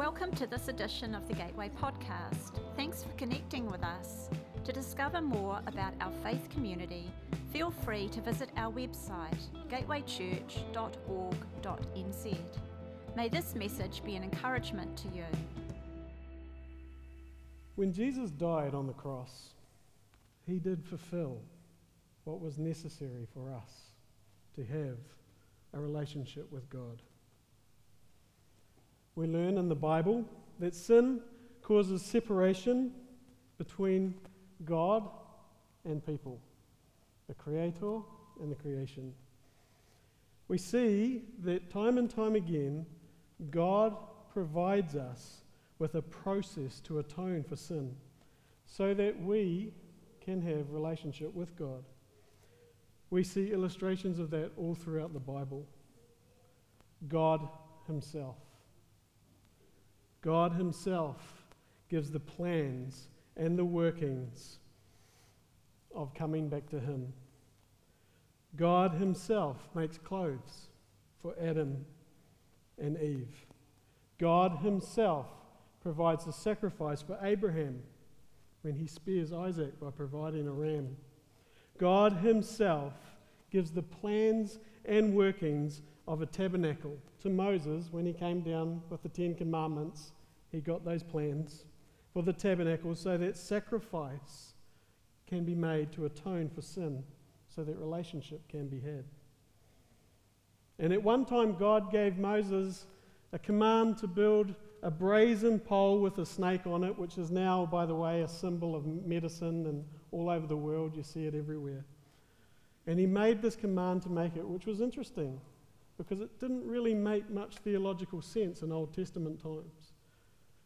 Welcome to this edition of the Gateway Podcast. Thanks for connecting with us. To discover more about our faith community, feel free to visit our website, gatewaychurch.org.nz. May this message be an encouragement to you. When Jesus died on the cross, he did fulfill what was necessary for us to have a relationship with God. We learn in the Bible that sin causes separation between God and people, the Creator and the creation. We see that time and time again, God provides us with a process to atone for sin so that we can have relationship with God. We see illustrations of that all throughout the Bible. God Himself. God Himself gives the plans and the workings of coming back to Him. God Himself makes clothes for Adam and Eve. God Himself provides the sacrifice for Abraham when he spears Isaac by providing a ram. God Himself gives the plans and workings of a tabernacle to Moses when he came down with the Ten Commandments. He got those plans for the tabernacle so that sacrifice can be made to atone for sin, so that relationship can be had. And at one time, God gave Moses a command to build a brazen pole with a snake on it, which is now, by the way, a symbol of medicine, and all over the world you see it everywhere. And he made this command to make it, which was interesting because it didn't really make much theological sense in Old Testament times.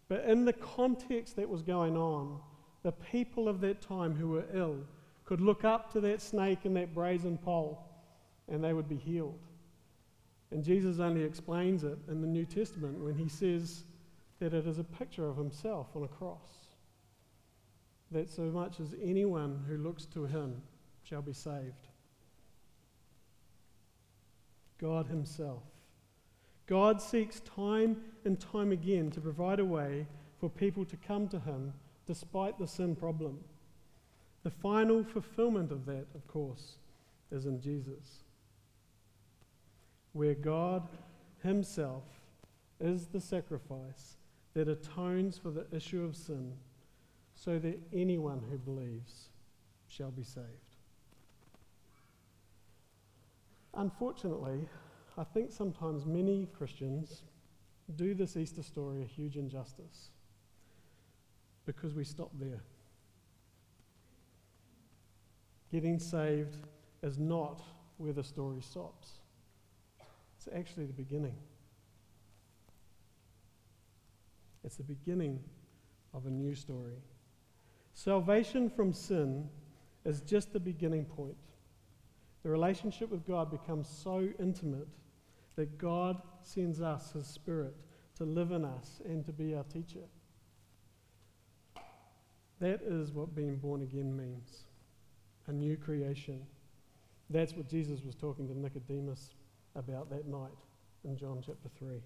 But in the context that was going on, the people of that time who were ill could look up to that snake and that brazen pole and they would be healed. And Jesus only explains it in the New Testament when he says that it is a picture of himself on a cross. That so much as anyone who looks to him shall be saved. God Himself. God seeks time and time again to provide a way for people to come to Him despite the sin problem. The final fulfillment of that, of course, is in Jesus, where God Himself is the sacrifice that atones for the issue of sin so that anyone who believes shall be saved. Unfortunately, I think sometimes many Christians do this Easter story a huge injustice because we stop there. Getting saved is not where the story stops, it's actually the beginning. It's the beginning of a new story. Salvation from sin is just the beginning point. The relationship with God becomes so intimate that God sends us His Spirit to live in us and to be our teacher. That is what being born again means a new creation. That's what Jesus was talking to Nicodemus about that night in John chapter 3.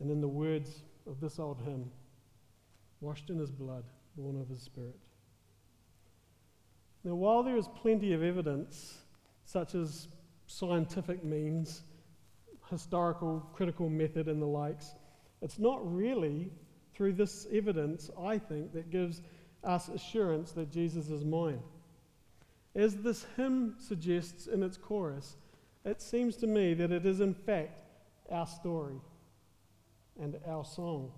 And in the words of this old hymn, washed in his blood, born of his spirit. Now, while there is plenty of evidence, such as scientific means, historical, critical method, and the likes, it's not really through this evidence, I think, that gives us assurance that Jesus is mine. As this hymn suggests in its chorus, it seems to me that it is, in fact, our story and our song.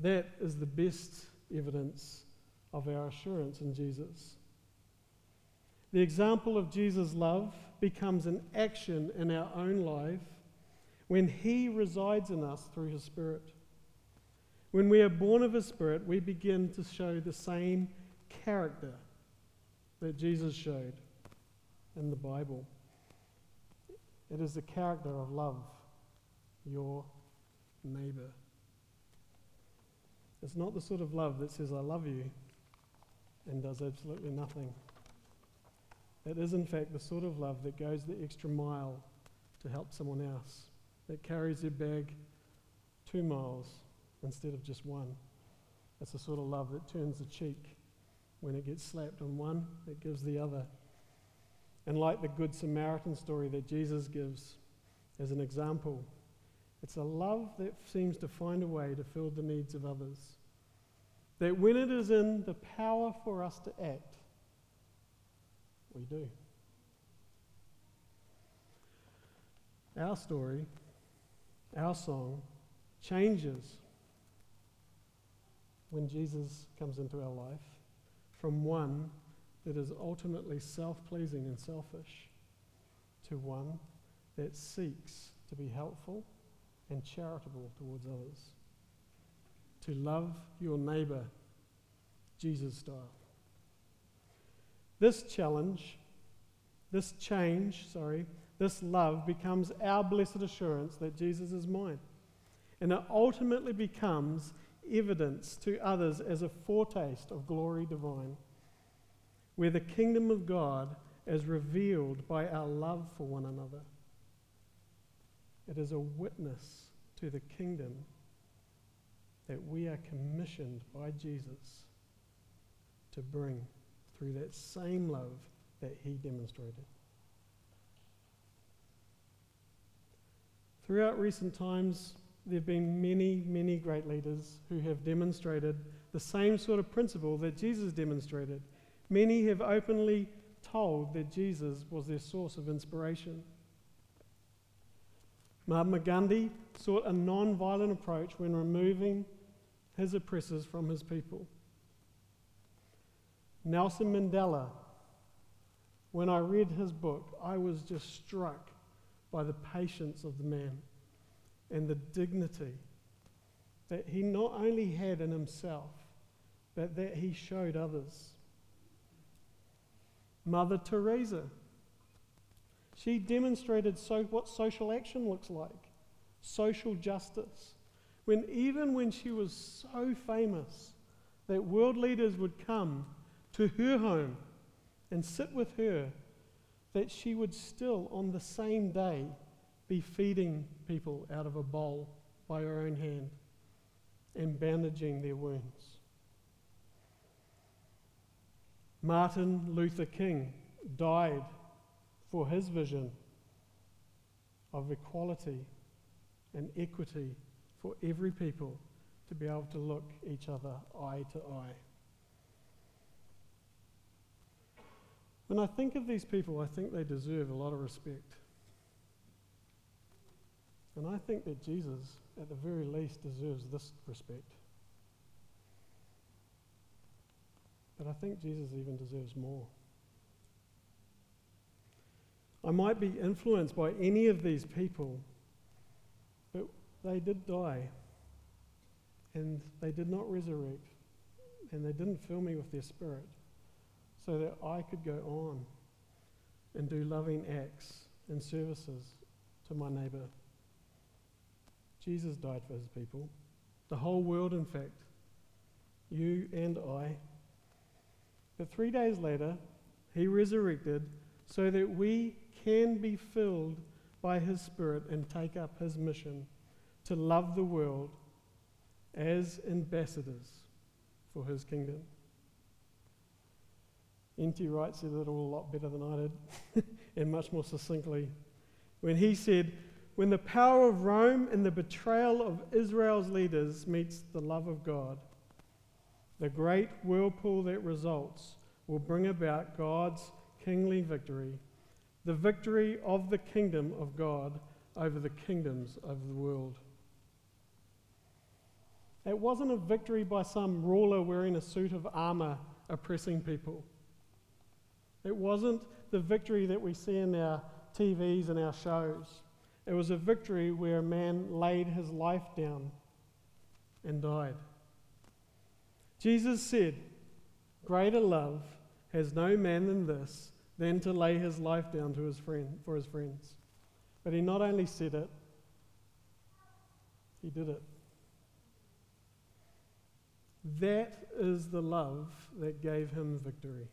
That is the best evidence of our assurance in Jesus. The example of Jesus' love becomes an action in our own life when He resides in us through His Spirit. When we are born of His Spirit, we begin to show the same character that Jesus showed in the Bible. It is the character of love, your neighbor. It's not the sort of love that says, I love you, and does absolutely nothing. It is, in fact, the sort of love that goes the extra mile to help someone else that carries their bag two miles instead of just one. It's the sort of love that turns the cheek when it gets slapped on one, it gives the other. And like the Good Samaritan story that Jesus gives as an example, it's a love that seems to find a way to fill the needs of others. That when it is in the power for us to act, we do. Our story, our song, changes when Jesus comes into our life from one that is ultimately self pleasing and selfish to one that seeks to be helpful and charitable towards others. To love your neighbor, Jesus style. This challenge, this change, sorry, this love becomes our blessed assurance that Jesus is mine. And it ultimately becomes evidence to others as a foretaste of glory divine, where the kingdom of God is revealed by our love for one another. It is a witness to the kingdom that we are commissioned by Jesus to bring through that same love that he demonstrated. Throughout recent times, there have been many, many great leaders who have demonstrated the same sort of principle that Jesus demonstrated. Many have openly told that Jesus was their source of inspiration. Mahatma Gandhi sought a non violent approach when removing his oppressors from his people. Nelson Mandela, when I read his book, I was just struck by the patience of the man and the dignity that he not only had in himself, but that he showed others. Mother Teresa, she demonstrated so, what social action looks like, social justice. When even when she was so famous that world leaders would come to her home and sit with her, that she would still on the same day be feeding people out of a bowl by her own hand and bandaging their wounds. Martin Luther King died for his vision of equality and equity for every people to be able to look each other eye to eye. When I think of these people, I think they deserve a lot of respect. And I think that Jesus, at the very least, deserves this respect. But I think Jesus even deserves more. I might be influenced by any of these people, they did die. And they did not resurrect. And they didn't fill me with their spirit so that I could go on and do loving acts and services to my neighbour. Jesus died for his people, the whole world, in fact, you and I. But three days later, he resurrected so that we can be filled by his Spirit and take up his mission to love the world as ambassadors for his kingdom. N.T. Wright said it all a lot better than I did, and much more succinctly, when he said, when the power of Rome and the betrayal of Israel's leaders meets the love of God, the great whirlpool that results will bring about God's kingly victory, the victory of the kingdom of God over the kingdoms of the world. It wasn't a victory by some ruler wearing a suit of armor oppressing people. It wasn't the victory that we see in our TVs and our shows. It was a victory where a man laid his life down and died. Jesus said, Greater love has no man than this, than to lay his life down to his friend, for his friends. But he not only said it, he did it. That is the love that gave him victory.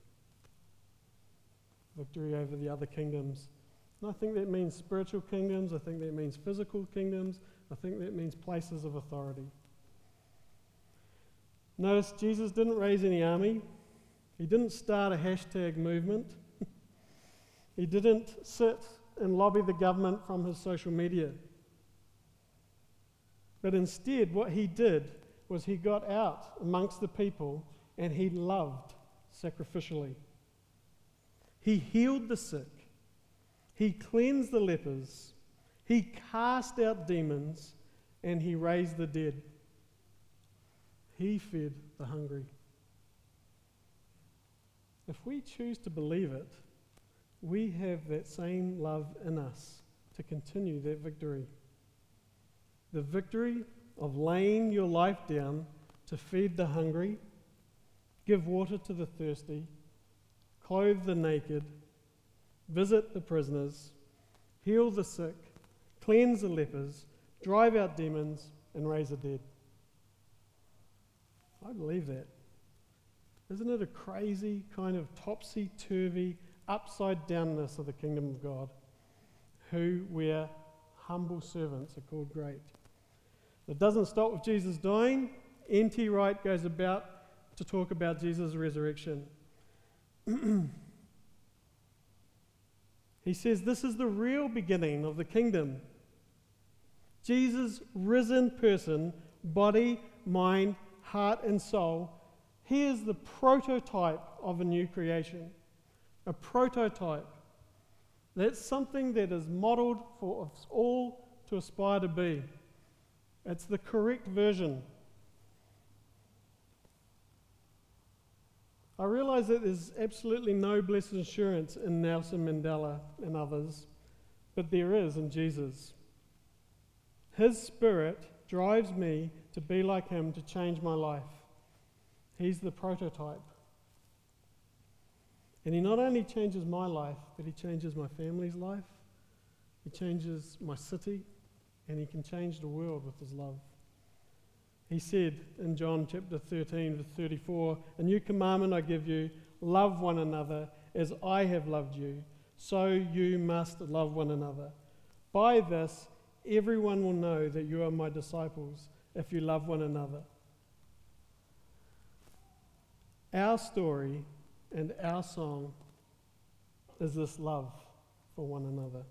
Victory over the other kingdoms And I think that means spiritual kingdoms, I think that means physical kingdoms, I think that means places of authority. Notice Jesus didn't raise any army, he didn't start a hashtag movement, he didn't sit and lobby the government from his social media. But instead, what he did was he got out amongst the people and he loved sacrificially. He healed the sick, he cleansed the lepers, he cast out demons, and he raised the dead. He fed the hungry. If we choose to believe it, we have that same love in us to continue that victory. The victory of laying your life down to feed the hungry, give water to the thirsty, clothe the naked, visit the prisoners, heal the sick, cleanse the lepers, drive out demons, and raise the dead. I believe that. Isn't it a crazy kind of topsy turvy, upside downness of the kingdom of God? Who, where humble servants are called great. It doesn't stop with Jesus dying. N.T. Wright goes about to talk about Jesus' resurrection. he says, This is the real beginning of the kingdom. Jesus' risen person, body, mind, heart, and soul, he is the prototype of a new creation. A prototype. That's something that is modeled for us all to aspire to be. It's the correct version. I realize that there's absolutely no blessed assurance in Nelson Mandela and others, but there is in Jesus. His spirit drives me to be like him, to change my life. He's the prototype. And he not only changes my life, but he changes my family's life, he changes my city, and he can change the world with his love. He said in John chapter 13, verse 34, A new commandment I give you love one another as I have loved you, so you must love one another. By this, everyone will know that you are my disciples if you love one another. Our story and our song is this love for one another.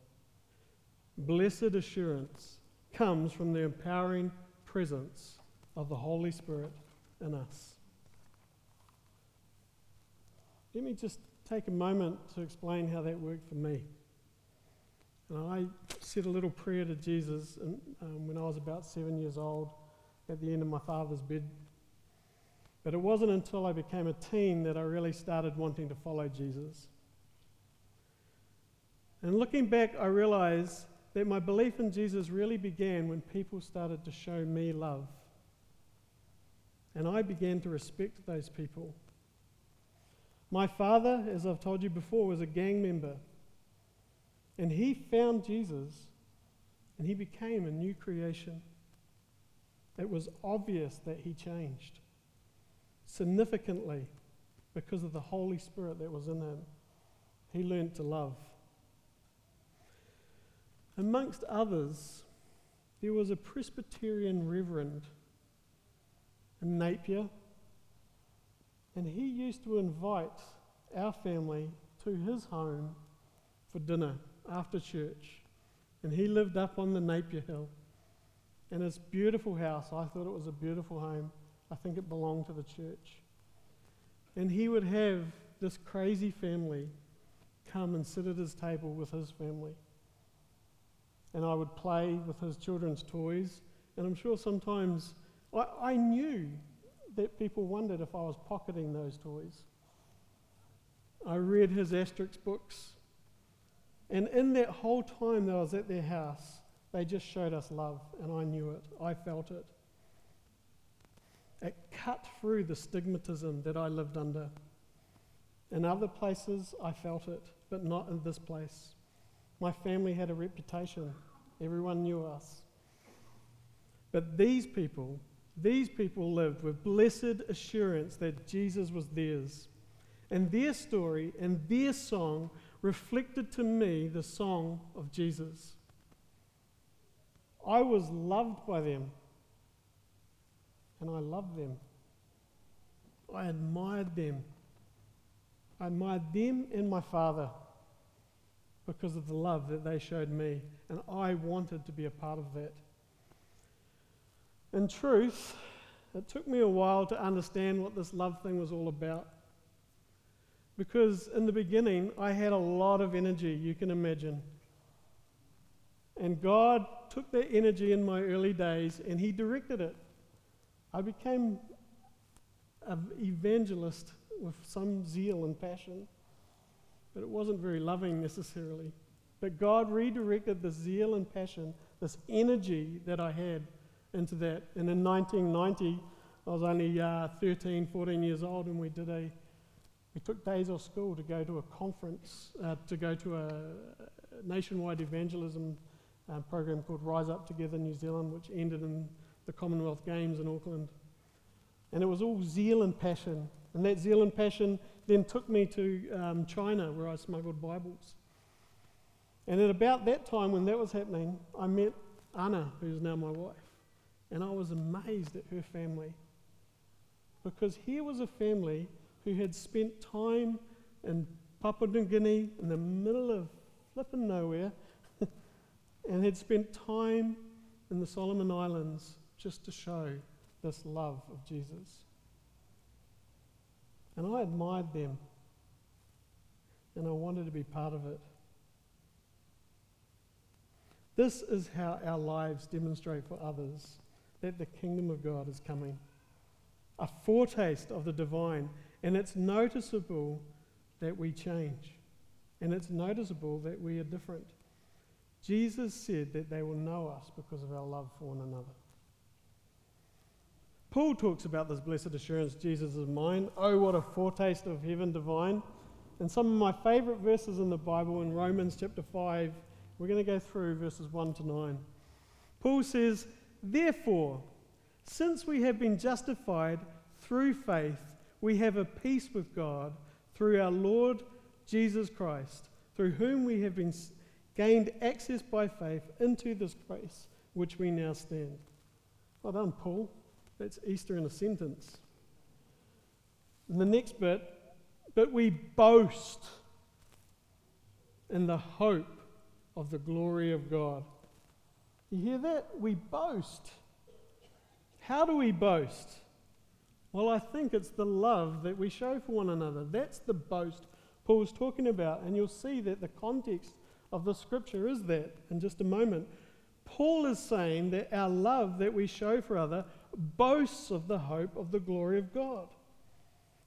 Blessed assurance comes from the empowering presence of the Holy Spirit in us. Let me just take a moment to explain how that worked for me. And I said a little prayer to Jesus um, when I was about seven years old at the end of my father's bed. But it wasn't until I became a teen that I really started wanting to follow Jesus. And looking back, I realized that my belief in Jesus really began when people started to show me love. And I began to respect those people. My father, as I've told you before, was a gang member. And he found Jesus and he became a new creation. It was obvious that he changed significantly because of the Holy Spirit that was in him. He learned to love. Amongst others, there was a Presbyterian reverend in Napier, and he used to invite our family to his home for dinner after church. And he lived up on the Napier Hill. And his beautiful house, I thought it was a beautiful home. I think it belonged to the church. And he would have this crazy family come and sit at his table with his family and I would play with his children's toys. And I'm sure sometimes I, I knew that people wondered if I was pocketing those toys. I read his Asterix books. And in that whole time that I was at their house, they just showed us love, and I knew it. I felt it. It cut through the stigmatism that I lived under. In other places, I felt it, but not in this place. My family had a reputation, everyone knew us. But these people, these people lived with blessed assurance that Jesus was theirs. And their story and their song reflected to me the song of Jesus. I was loved by them, and I loved them. I admired them. I admired them and my Father because of the love that they showed me, and I wanted to be a part of that. In truth, it took me a while to understand what this love thing was all about. Because in the beginning, I had a lot of energy, you can imagine. And God took that energy in my early days and He directed it. I became an evangelist with some zeal and passion, but it wasn't very loving necessarily. But God redirected the zeal and passion, this energy that I had, into that. And in 1990, I was only uh, 13, 14 years old, and we did a we took days off school to go to a conference, uh, to go to a nationwide evangelism uh, program called Rise Up Together New Zealand, which ended in the Commonwealth Games in Auckland. And it was all zeal and passion. And that zeal and passion then took me to um, China, where I smuggled Bibles. And at about that time, when that was happening, I met Anna, who's now my wife. And I was amazed at her family. Because here was a family who had spent time in Papua New Guinea in the middle of flipping nowhere and had spent time in the Solomon Islands just to show this love of Jesus. And I admired them and I wanted to be part of it. This is how our lives demonstrate for others that the kingdom of God is coming. A foretaste of the divine and it's noticeable that we change. And it's noticeable that we are different. Jesus said that they will know us because of our love for one another. Paul talks about this blessed assurance Jesus is mine. Oh, what a foretaste of heaven divine. And some of my favorite verses in the Bible in Romans chapter 5, we're going to go through verses 1 to 9. Paul says, Therefore, since we have been justified through faith, we have a peace with God through our Lord Jesus Christ, through whom we have been gained access by faith into this grace which we now stand. Well done, Paul. That's Easter in a sentence. And the next bit, but we boast in the hope of the glory of God. You hear that? We boast. How do we boast? Well, I think it's the love that we show for one another. That's the boast Paul's talking about. And you'll see that the context of the scripture is that in just a moment. Paul is saying that our love that we show for other boasts of the hope of the glory of God.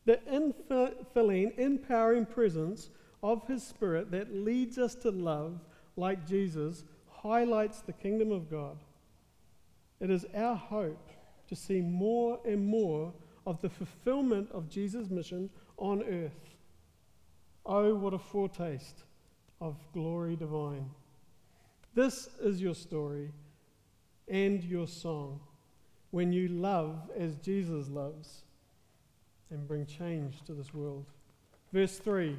The infilling, empowering presence of his spirit that leads us to love like Jesus highlights the kingdom of God. It is our hope to see more and more of the fulfillment of Jesus' mission on earth. Oh, what a foretaste of glory divine. This is your story and your song when you love as Jesus loves and bring change to this world. Verse 3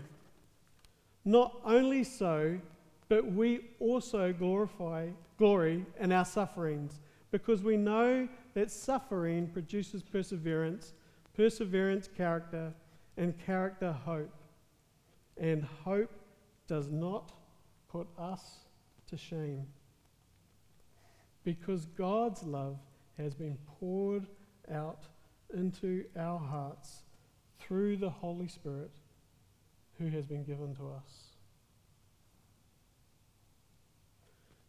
Not only so, but we also glorify glory in our sufferings because we know that suffering produces perseverance, perseverance, character, and character, hope. And hope does not put us to shame because God's love has been poured out into our hearts through the Holy Spirit who has been given to us.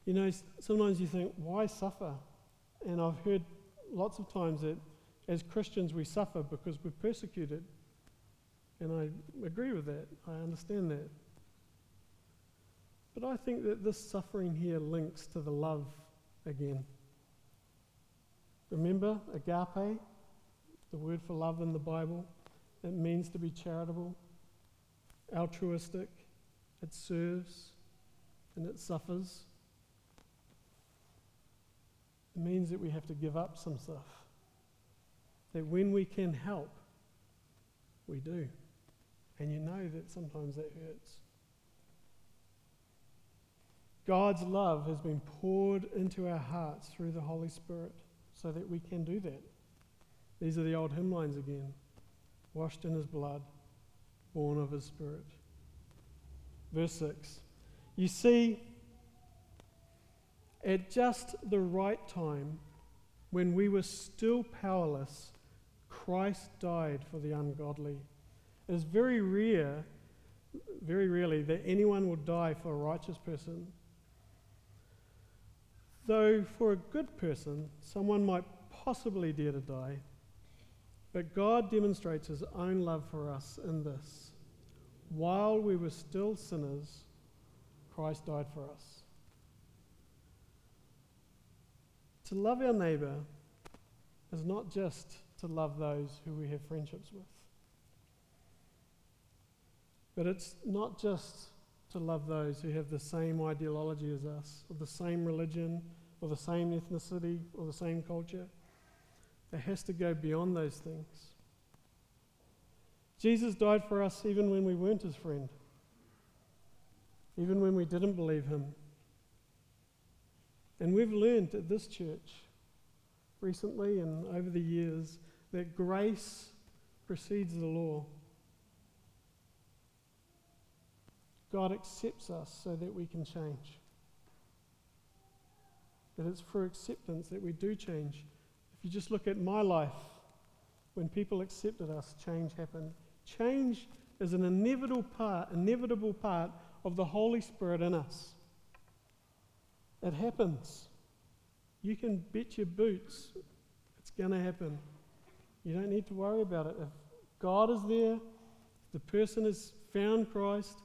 You know, sometimes you think, why suffer? And I've heard lots of times that as Christians we suffer because we're persecuted. And I agree with that. I understand that. But I think that this suffering here links to the love again. Remember agape, the word for love in the Bible? It means to be charitable, altruistic, it serves, and it suffers. It means that we have to give up some stuff. That when we can help, we do. And you know that sometimes that hurts. God's love has been poured into our hearts through the Holy Spirit so that we can do that. These are the old hymn lines again washed in his blood, born of his spirit. Verse 6. You see, at just the right time, when we were still powerless, Christ died for the ungodly. It is very rare, very rarely, that anyone will die for a righteous person. Though for a good person, someone might possibly dare to die. But God demonstrates his own love for us in this. While we were still sinners, Christ died for us. To love our neighbour is not just to love those who we have friendships with, but it's not just to love those who have the same ideology as us, or the same religion, or the same ethnicity, or the same culture. It has to go beyond those things. Jesus died for us even when we weren't his friend, even when we didn't believe him. And we've learned at this church recently and over the years that grace precedes the law. God accepts us so that we can change. That it's for acceptance that we do change. If you just look at my life, when people accepted us, change happened. Change is an inevitable part, inevitable part of the Holy Spirit in us. It happens. You can bet your boots it's going to happen. You don't need to worry about it. If God is there, the person has found Christ,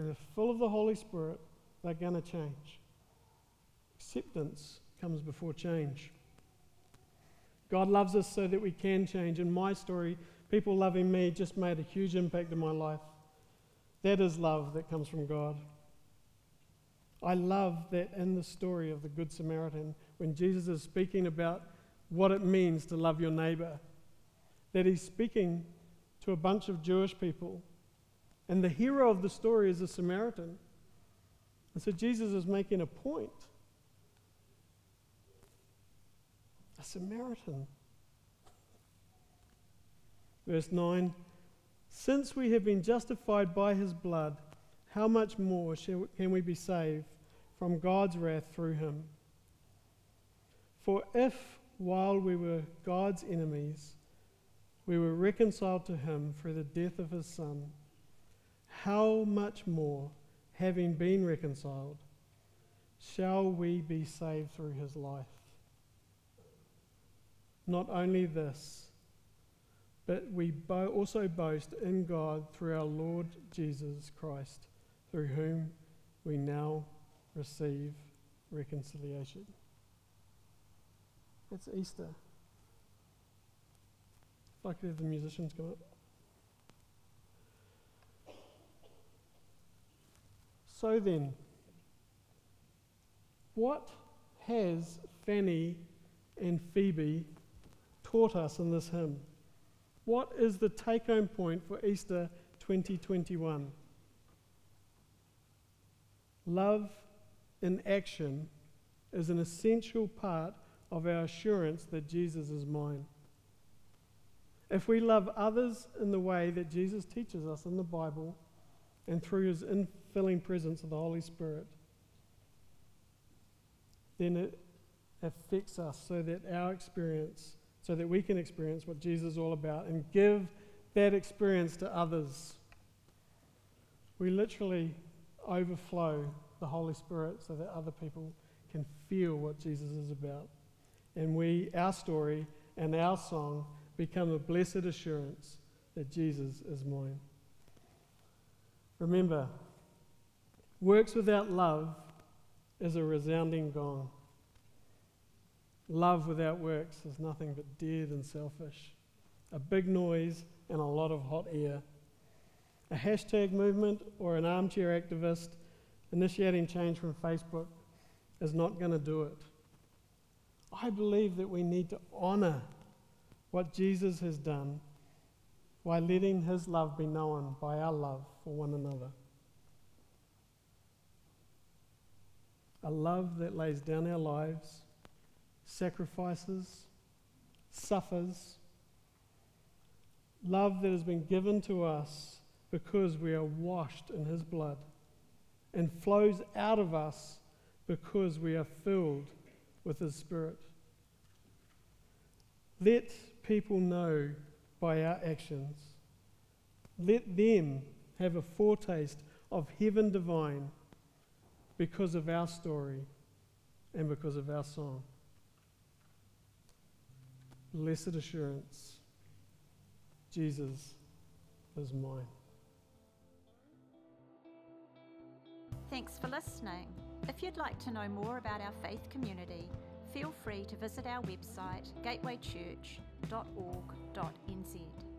and they're full of the Holy Spirit, they're going to change. Acceptance comes before change. God loves us so that we can change. In my story, people loving me just made a huge impact in my life. That is love that comes from God. I love that in the story of the Good Samaritan, when Jesus is speaking about what it means to love your neighbor, that he's speaking to a bunch of Jewish people. And the hero of the story is a Samaritan. And so Jesus is making a point. A Samaritan. Verse 9 Since we have been justified by his blood, how much more can we be saved from God's wrath through him? For if, while we were God's enemies, we were reconciled to him through the death of his Son, how much more, having been reconciled, shall we be saved through his life? Not only this, but we bo- also boast in God through our Lord Jesus Christ, through whom we now receive reconciliation. It's Easter. If have the musicians come up. So then, what has Fanny and Phoebe taught us in this hymn? What is the take home point for Easter 2021? Love in action is an essential part of our assurance that Jesus is mine. If we love others in the way that Jesus teaches us in the Bible and through his infilling presence of the Holy Spirit, then it affects us so that our experience so that we can experience what Jesus is all about and give that experience to others. We literally overflow the Holy Spirit so that other people can feel what Jesus is about. And we, our story and our song become a blessed assurance that Jesus is mine. Remember, works without love is a resounding gong. Love without works is nothing but dead and selfish. A big noise and a lot of hot air. A hashtag movement or an armchair activist initiating change from Facebook is not going to do it. I believe that we need to honor what Jesus has done by letting his love be known by our love for one another. A love that lays down our lives, sacrifices, suffers, love that has been given to us because we are washed in His blood and flows out of us because we are filled with His Spirit. Let people know by our actions. Let them have a foretaste of heaven divine because of our story and because of our song. Blessed assurance, Jesus is mine. Thanks for listening. If you'd like to know more about our faith community, feel free to visit our website gatewaychurch.org.nz.